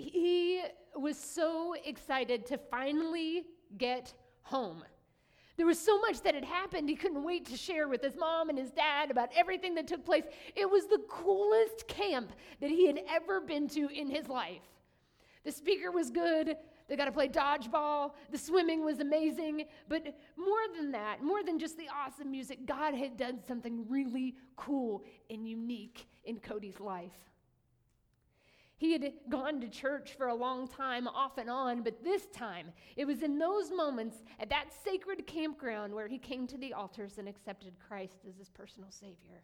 he was so excited to finally get home. There was so much that had happened, he couldn't wait to share with his mom and his dad about everything that took place. It was the coolest camp that he had ever been to in his life. The speaker was good. They got to play dodgeball. The swimming was amazing. But more than that, more than just the awesome music, God had done something really cool and unique in Cody's life. He had gone to church for a long time, off and on, but this time, it was in those moments at that sacred campground where he came to the altars and accepted Christ as his personal Savior.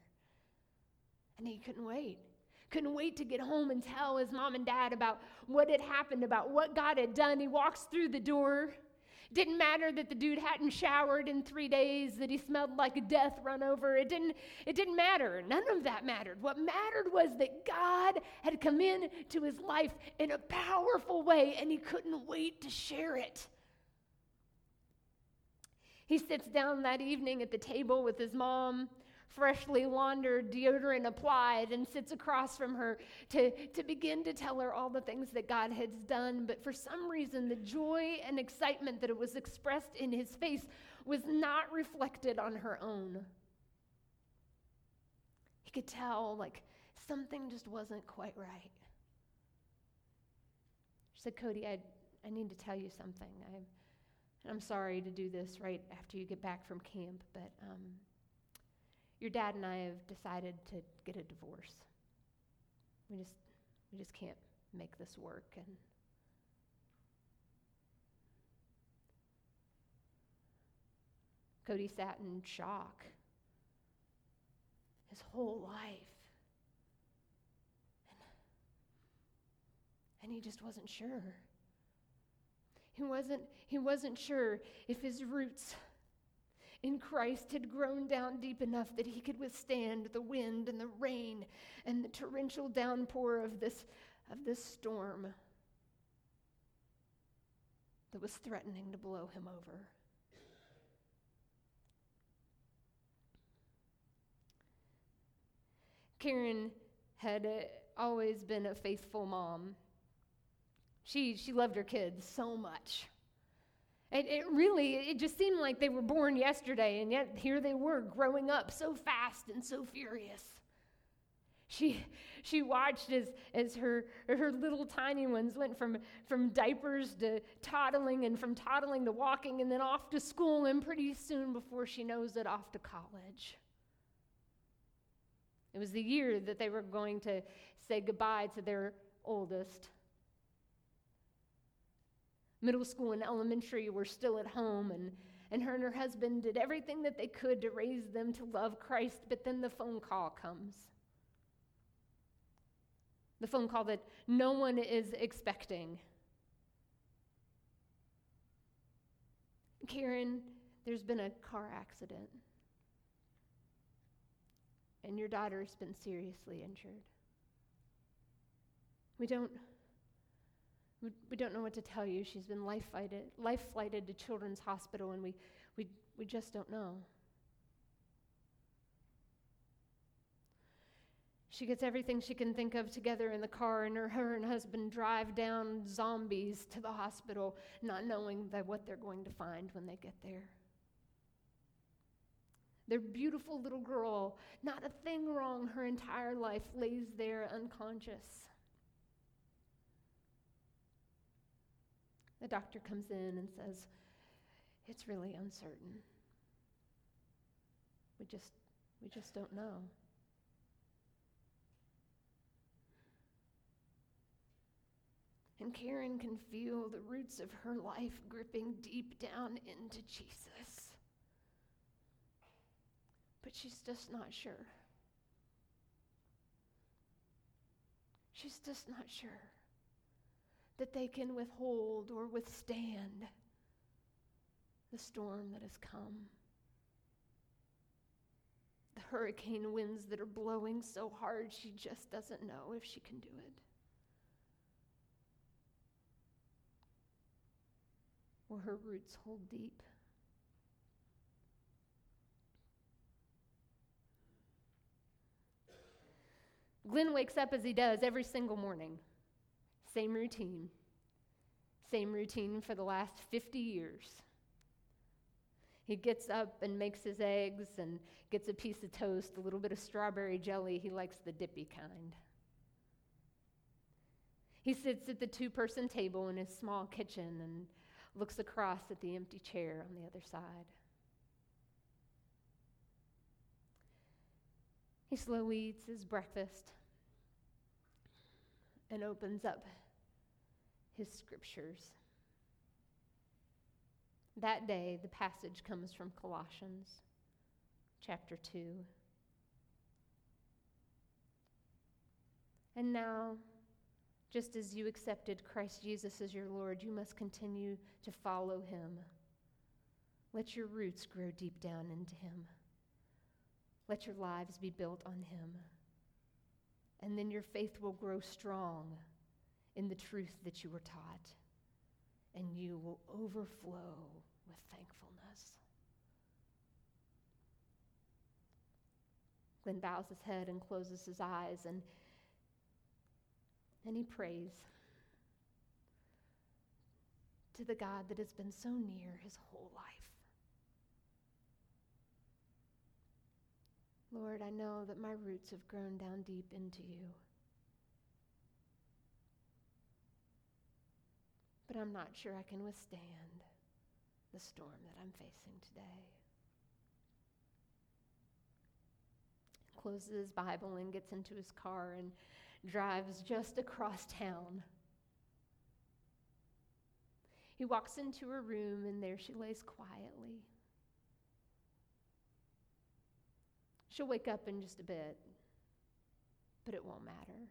And he couldn't wait. Couldn't wait to get home and tell his mom and dad about what had happened, about what God had done. He walks through the door. Didn't matter that the dude hadn't showered in three days, that he smelled like a death run over. It didn't, it didn't matter. None of that mattered. What mattered was that God had come in to his life in a powerful way, and he couldn't wait to share it. He sits down that evening at the table with his mom freshly laundered, deodorant applied, and sits across from her to, to begin to tell her all the things that God has done. But for some reason, the joy and excitement that it was expressed in his face was not reflected on her own. He could tell, like, something just wasn't quite right. She said, Cody, I, I need to tell you something. I, I'm sorry to do this right after you get back from camp, but um, your dad and I have decided to get a divorce. We just we just can't make this work and Cody sat in shock his whole life. And, he just wasn't sure. He wasn't, he wasn't sure if his roots in Christ had grown down deep enough that he could withstand the wind and the rain and the torrential downpour of this, of this storm that was threatening to blow him over. Karen had uh, always been a faithful mom. She, she loved her kids so much. It, it really, it just seemed like they were born yesterday, and yet here they were growing up so fast and so furious. She, she watched as, as her, her little tiny ones went from, from diapers to toddling and from toddling to walking and then off to school and pretty soon before she knows it off to college. It was the year that they were going to say goodbye to their oldest. Middle school and elementary were still at home, and, and her and her husband did everything that they could to raise them to love Christ, but then the phone call comes. The phone call that no one is expecting. Karen, there's been a car accident, and your daughter's been seriously injured. We don't we, don't know what to tell you. She's been life flighted, life flighted to Children's Hospital, and we, we, we just don't know. She gets everything she can think of together in the car, and her, her and husband drive down zombies to the hospital, not knowing that what they're going to find when they get there. Their beautiful little girl, not a thing wrong her entire life, lays there unconscious. The doctor comes in and says, It's really uncertain. We just, we just don't know. And Karen can feel the roots of her life gripping deep down into Jesus. But she's just not sure. She's just not sure that they can withhold or withstand the storm that has come. The hurricane winds that are blowing so hard, she just doesn't know if she can do it. Will her roots hold deep? Glenn wakes up as he does every single morning Same routine. Same routine for the last 50 years. He gets up and makes his eggs and gets a piece of toast, a little bit of strawberry jelly. He likes the dippy kind. He sits at the two person table in his small kitchen and looks across at the empty chair on the other side. He slowly eats his breakfast and opens up his scriptures. That day, the passage comes from Colossians chapter 2. And now, just as you accepted Christ Jesus as your Lord, you must continue to follow him. Let your roots grow deep down into him. Let your lives be built on him. And then your faith will grow strong in the truth that you were taught, and you will overflow with thankfulness. Glenn bows his head and closes his eyes, and, and he prays to the God that has been so near his whole life. Lord, I know that my roots have grown down deep into you. But I'm not sure I can withstand the storm that I'm facing today. Closes his Bible and gets into his car and drives just across town. He walks into her room, and there she lays quietly. She'll wake up in just a bit, but it won't matter.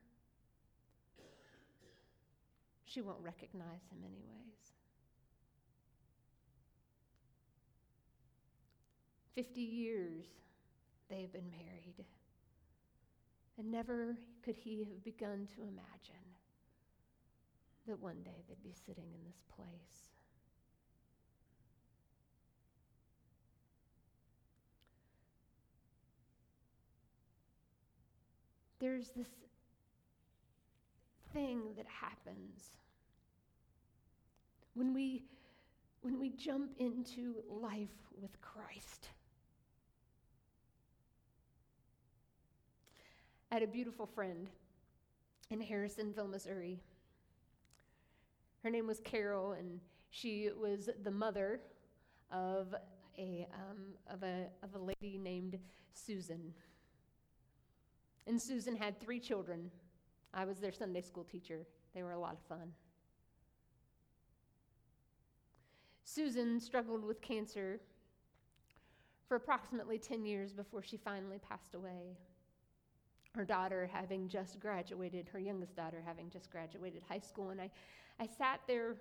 She won't recognize him, anyways. 50 years they have been married, and never could he have begun to imagine that one day they'd be sitting in this place. there's this thing that happens when we when we jump into life with Christ. I had a beautiful friend in Harrisonville, Missouri. Her name was Carol, and she was the mother of a, um, of a, of a lady named Susan. And Susan had three children. I was their Sunday school teacher. They were a lot of fun. Susan struggled with cancer for approximately 10 years before she finally passed away. Her daughter having just graduated, her youngest daughter having just graduated high school. And I, I sat there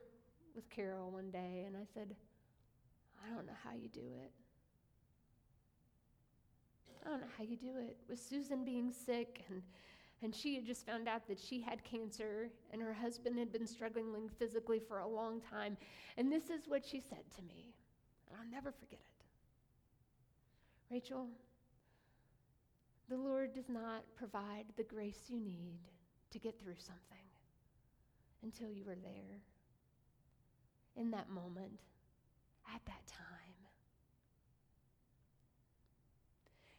with Carol one day and I said, I don't know how you do it. I don't know how you do it. With Susan being sick and and she had just found out that she had cancer and her husband had been struggling physically for a long time. And this is what she said to me, and I'll never forget it. Rachel, the Lord does not provide the grace you need to get through something until you are there in that moment, at that time.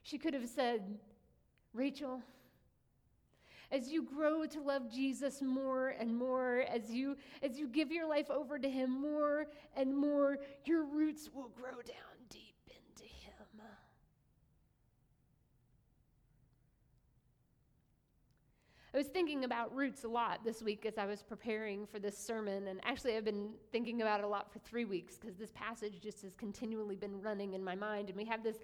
She could have said, Rachel, as you grow to love Jesus more and more, as you, as you give your life over to Him more and more, your roots will grow down deep into Him. I was thinking about roots a lot this week as I was preparing for this sermon, and actually, I've been thinking about it a lot for three weeks because this passage just has continually been running in my mind. And we have this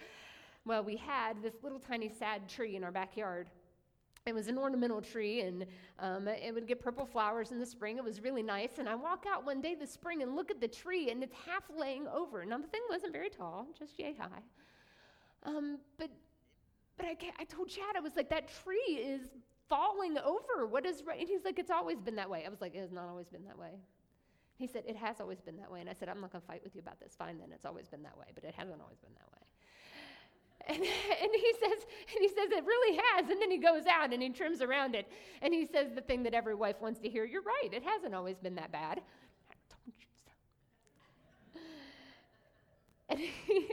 well, we had this little tiny sad tree in our backyard. It was an ornamental tree, and um, it would get purple flowers in the spring. It was really nice. And I walk out one day this spring and look at the tree, and it's half laying over. Now, the thing wasn't very tall, just yay high. Um, but but I, I told Chad, I was like, that tree is falling over. What is right? And he's like, it's always been that way. I was like, it has not always been that way. He said, it has always been that way. And I said, I'm not going to fight with you about this. Fine, then. It's always been that way, but it hasn't always been that way. And, and he says, and he says, it really has. And then he goes out and he trims around it. And he says the thing that every wife wants to hear You're right, it hasn't always been that bad. And he,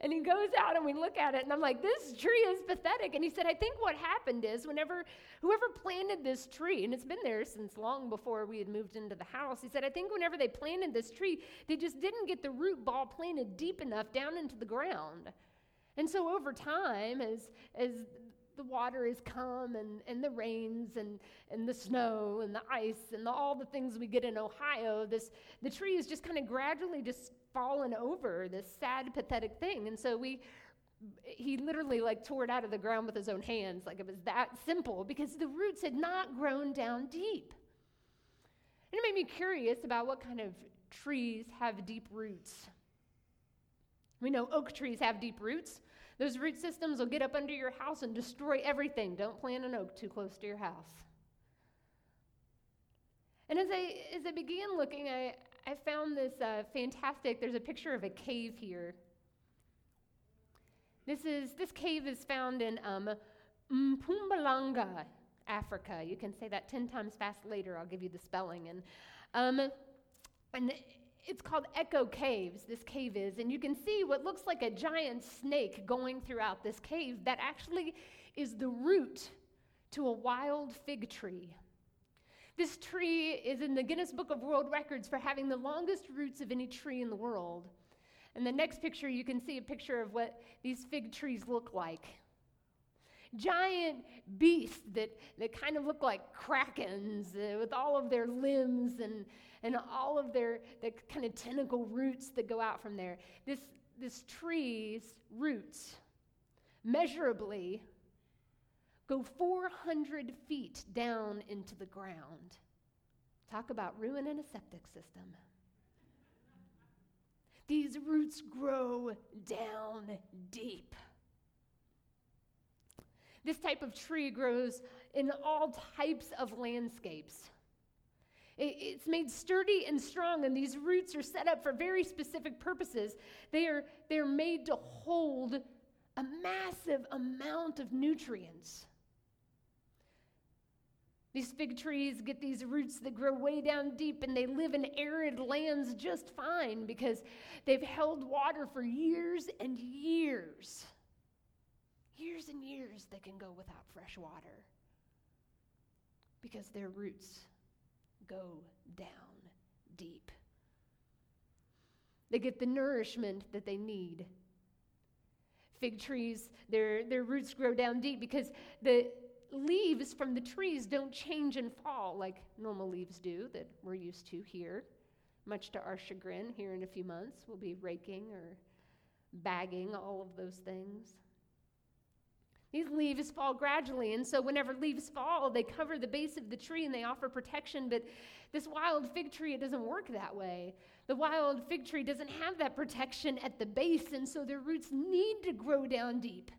and he goes out and we look at it and I'm like, this tree is pathetic. And he said, I think what happened is whenever whoever planted this tree, and it's been there since long before we had moved into the house, he said, I think whenever they planted this tree, they just didn't get the root ball planted deep enough down into the ground. And so over time, as, as the water has come and, and the rains and, and the snow and the ice and the, all the things we get in Ohio, this, the tree is just kind of gradually just fallen over this sad, pathetic thing. And so we, he literally like tore it out of the ground with his own hands. Like it was that simple because the roots had not grown down deep. And it made me curious about what kind of trees have deep roots. We know oak trees have deep roots. Those root systems will get up under your house and destroy everything. Don't plant an oak too close to your house. And as I, as I began looking, I, I found this uh, fantastic, there's a picture of a cave here. This, is, this cave is found in um, Mpumalanga, Africa. You can say that 10 times fast later. I'll give you the spelling. And, um, and it's called Echo Caves, this cave is. And you can see what looks like a giant snake going throughout this cave that actually is the root to a wild fig tree. This tree is in the Guinness Book of World Records for having the longest roots of any tree in the world. And the next picture, you can see a picture of what these fig trees look like. Giant beasts that, that kind of look like krakens uh, with all of their limbs and, and all of their the kind of tentacle roots that go out from there. This, this tree's roots measurably go 400 feet down into the ground. Talk about ruining a septic system. These roots grow down deep. This type of tree grows in all types of landscapes. It's made sturdy and strong, and these roots are set up for very specific purposes. They are, they're made to hold a massive amount of nutrients. These fig trees get these roots that grow way down deep and they live in arid lands just fine because they've held water for years and years. Years and years they can go without fresh water because their roots go down deep. They get the nourishment that they need. Fig trees, their, their roots grow down deep because the, leaves from the trees don't change and fall like normal leaves do that we're used to here. Much to our chagrin, here in a few months, we'll be raking or bagging all of those things. These leaves fall gradually, and so whenever leaves fall, they cover the base of the tree and they offer protection. But this wild fig tree, it doesn't work that way. The wild fig tree doesn't have that protection at the base, and so their roots need to grow down deep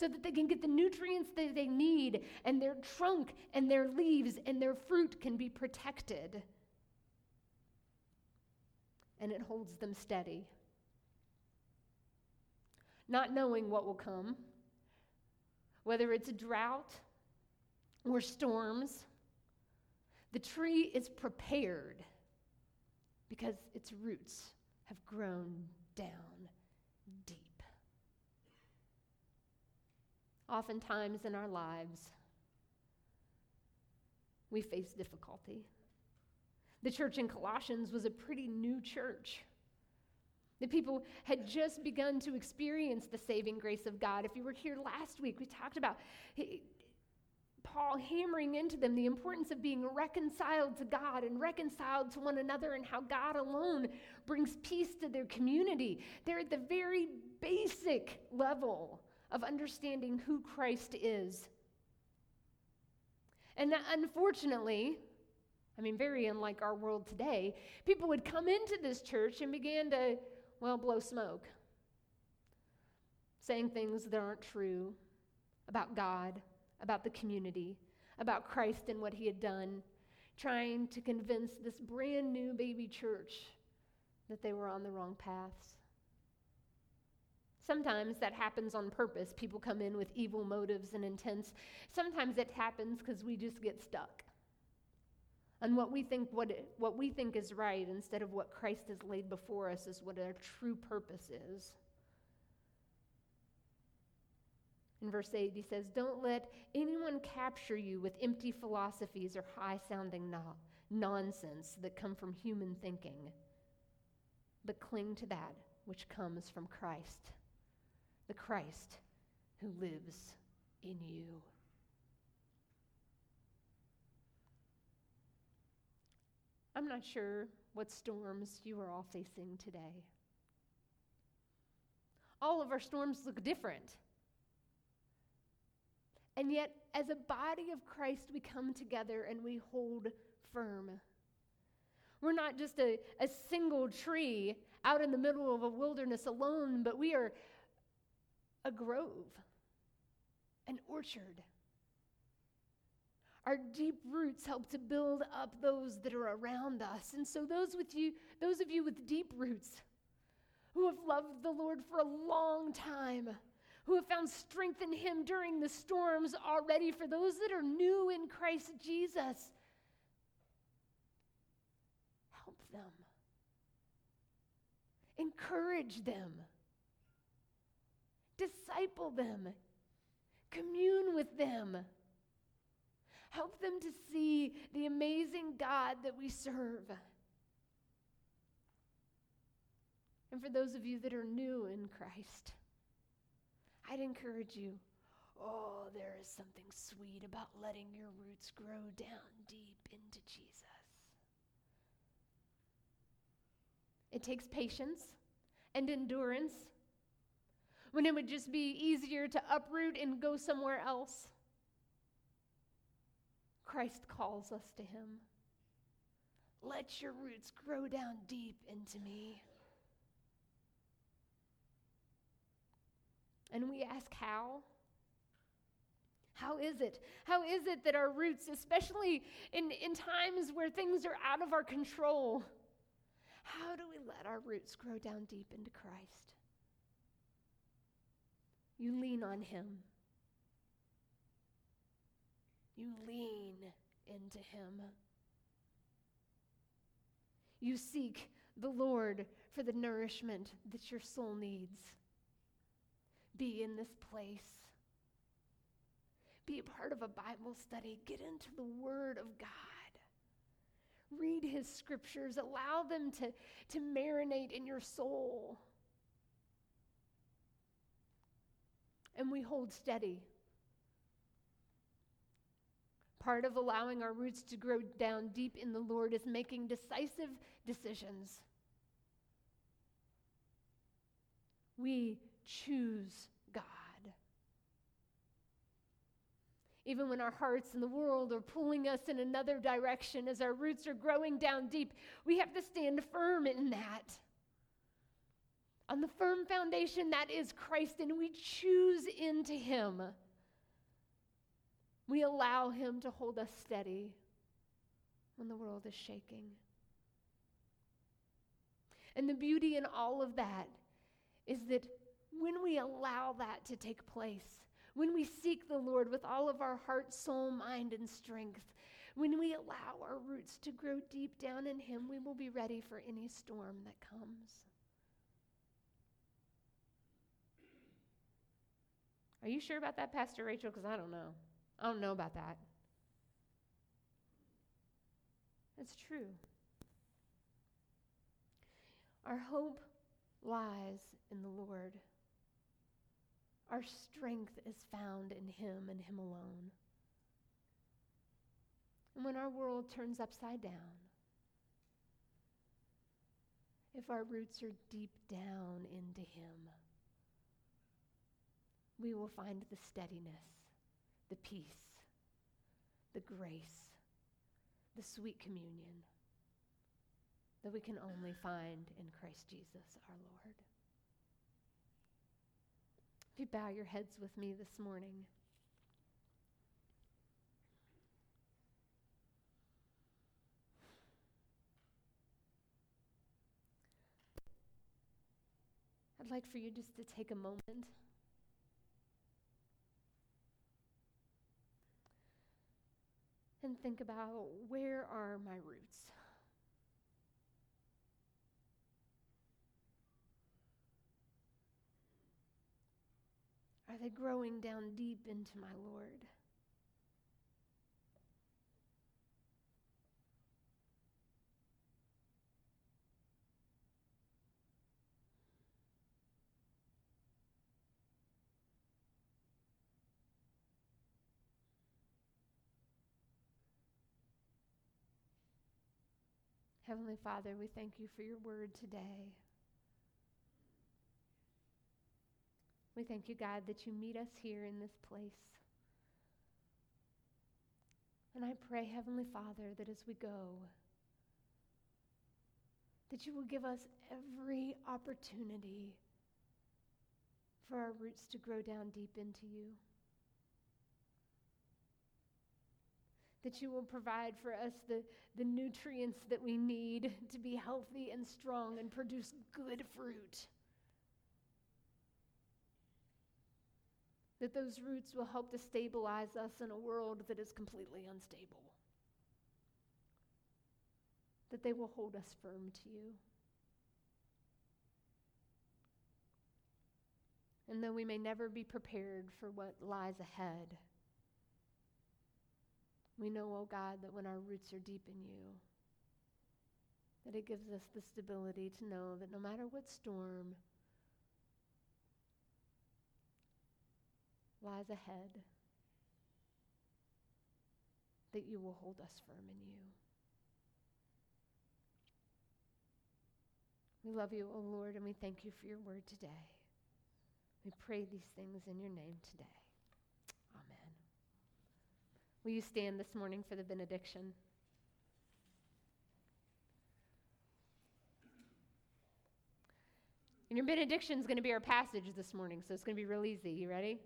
so that they can get the nutrients that they need, and their trunk and their leaves and their fruit can be protected. And it holds them steady. Not knowing what will come, whether it's a drought or storms, the tree is prepared because its roots have grown down deep. Oftentimes in our lives, we face difficulty. The church in Colossians was a pretty new church. The people had just begun to experience the saving grace of God. If you were here last week, we talked about Paul hammering into them the importance of being reconciled to God and reconciled to one another, and how God alone brings peace to their community. They're at the very basic level of understanding who Christ is. And unfortunately, I mean, very unlike our world today, people would come into this church and began to, well, blow smoke, saying things that aren't true about God, about the community, about Christ and what he had done, trying to convince this brand new baby church that they were on the wrong paths. Sometimes that happens on purpose. People come in with evil motives and intents. Sometimes it happens because we just get stuck on what we think what, what we think is right instead of what Christ has laid before us is what our true purpose is. In verse 8, he says, Don't let anyone capture you with empty philosophies or high sounding no- nonsense that come from human thinking, but cling to that which comes from Christ, the Christ who lives in you. I'm not sure what storms you are all facing today. All of our storms look different. And yet, as a body of Christ, we come together and we hold firm. We're not just a, a single tree out in the middle of a wilderness alone, but we are a grove, an orchard. Our deep roots help to build up those that are around us. And so those with you, those of you with deep roots who have loved the Lord for a long time, who have found strength in him during the storms already, for those that are new in Christ Jesus, help them. Encourage them. Disciple them. Commune with them. Help them to see the amazing God that we serve. And for those of you that are new in Christ, I'd encourage you oh, there is something sweet about letting your roots grow down deep into Jesus. It takes patience and endurance when it would just be easier to uproot and go somewhere else. Christ calls us to him. Let your roots grow down deep into me. And we ask how? How is it? How is it that our roots, especially in, in times where things are out of our control, how do we let our roots grow down deep into Christ? You lean on Him. You lean into Him. You seek the Lord for the nourishment that your soul needs. Be in this place. Be a part of a Bible study. Get into the Word of God. Read His scriptures. Allow them to, to marinate in your soul. And we hold steady Part of allowing our roots to grow down deep in the Lord is making decisive decisions. We choose God. Even when our hearts and the world are pulling us in another direction, as our roots are growing down deep, we have to stand firm in that. On the firm foundation that is Christ, and we choose into Him. We allow Him to hold us steady when the world is shaking. And the beauty in all of that is that when we allow that to take place, when we seek the Lord with all of our heart, soul, mind, and strength, when we allow our roots to grow deep down in Him, we will be ready for any storm that comes. Are you sure about that, Pastor Rachel? Because I don't know. I don't know about that. That's true. Our hope lies in the Lord. Our strength is found in Him and Him alone. And when our world turns upside down, if our roots are deep down into Him, we will find the steadiness the peace, the grace, the sweet communion that we can only find in Christ Jesus our Lord. If you bow your heads with me this morning. I'd like for you just to take a moment. And think about where are my roots? Are they growing down deep into my Lord? Heavenly Father, we thank you for your word today. We thank you, God, that you meet us here in this place. And I pray, Heavenly Father, that as we go, that you will give us every opportunity for our roots to grow down deep into you. That you will provide for us the, the nutrients that we need to be healthy and strong and produce good fruit. that those roots will help to stabilize us in a world that is completely unstable. That they will hold us firm to you. And though we may never be prepared for what lies ahead, we know, oh God, that when our roots are deep in you, that it gives us the stability to know that no matter what storm, lies ahead, that you will hold us firm in you. We love you, O oh Lord, and we thank you for your word today. We pray these things in your name today. Will you stand this morning for the benediction? And your benediction is going to be our passage this morning, so it's going to be real easy. You ready?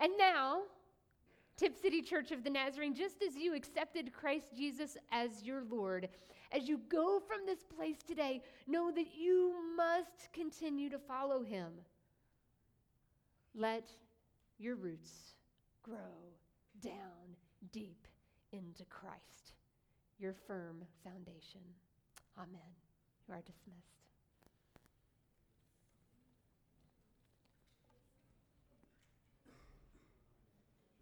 And now, Tipp City Church of the Nazarene, just as you accepted Christ Jesus as your Lord, as you go from this place today, know that you must continue to follow him. Let your roots grow down deep into Christ, your firm foundation. Amen. You are dismissed.